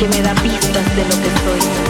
Que me da pistas de lo que soy.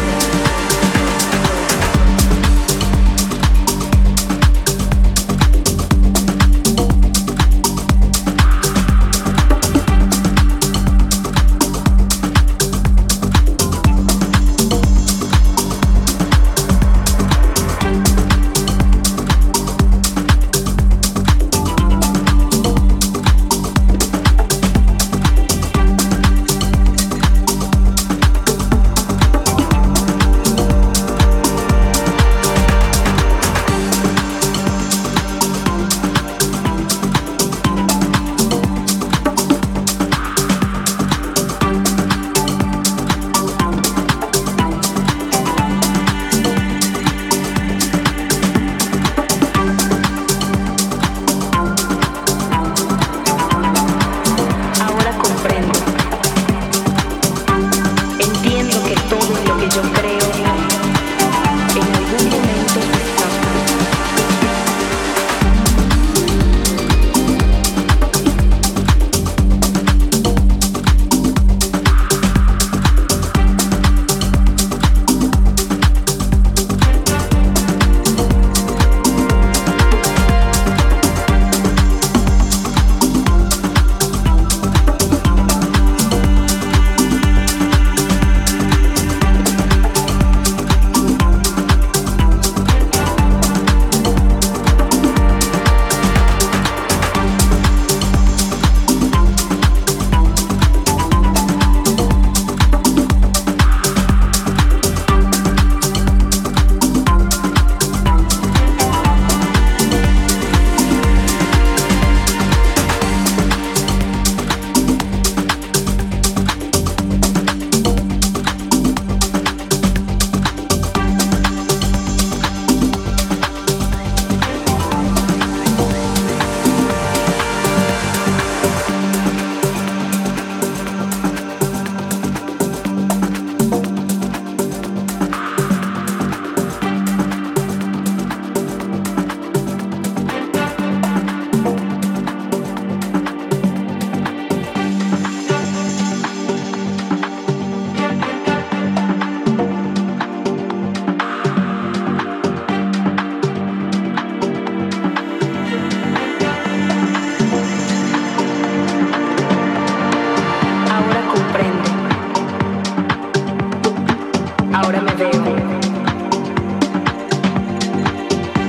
ahora me veo.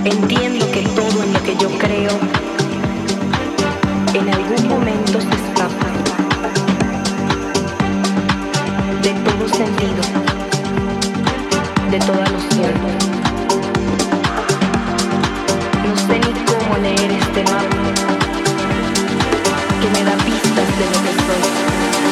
Entiendo que todo en lo que yo creo en algún momento se escapa de todo sentido, de toda noción. No sé ni cómo leer este mapa que me da pistas de lo que soy.